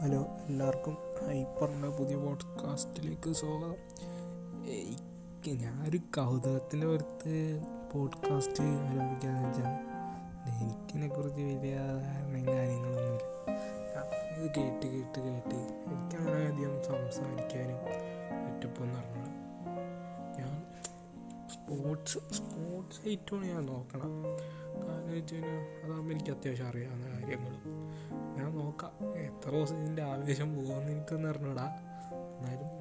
Hello എല്ലാവർക്കും ഹൈപ്പറിന്റെ പുതിയ പോഡ്കാസ്റ്റിലേക്ക് സ്വാഗതം. എനിക്ക് ഞാനൊരു കൗതുകത്തിന്റെ പുറത്ത് പോഡ്കാസ്റ്റ് ആരംഭിക്കാന്ന് വെച്ചാൽ എനിക്കിനെ കുറിച്ച് വലിയ ധാരണയും കാര്യങ്ങളൊന്നുമില്ല. ഇത് കേട്ട് കേട്ട് കേട്ട് എനിക്കങ്ങനെ അധികം സംസാരിക്കാനും പറ്റപ്പോന്ന് പറഞ്ഞത് ഞാൻ സ്പോർട്സ് സ്പോർട്സ് ഐറ്റമാണ് ഞാൻ നോക്കണം കാരണം വെച്ച് കഴിഞ്ഞാൽ അതാകുമ്പോൾ എനിക്ക് അത്യാവശ്യം അറിയാവുന്ന കാര്യങ്ങളും. ഞാൻ നോക്കാം. എത്ര ദിവസം ഇതിന്റെ ആവേശം പോകുമെന്ന് എനിക്കൊന്നും അറിഞ്ഞൂടാ. എന്നാലും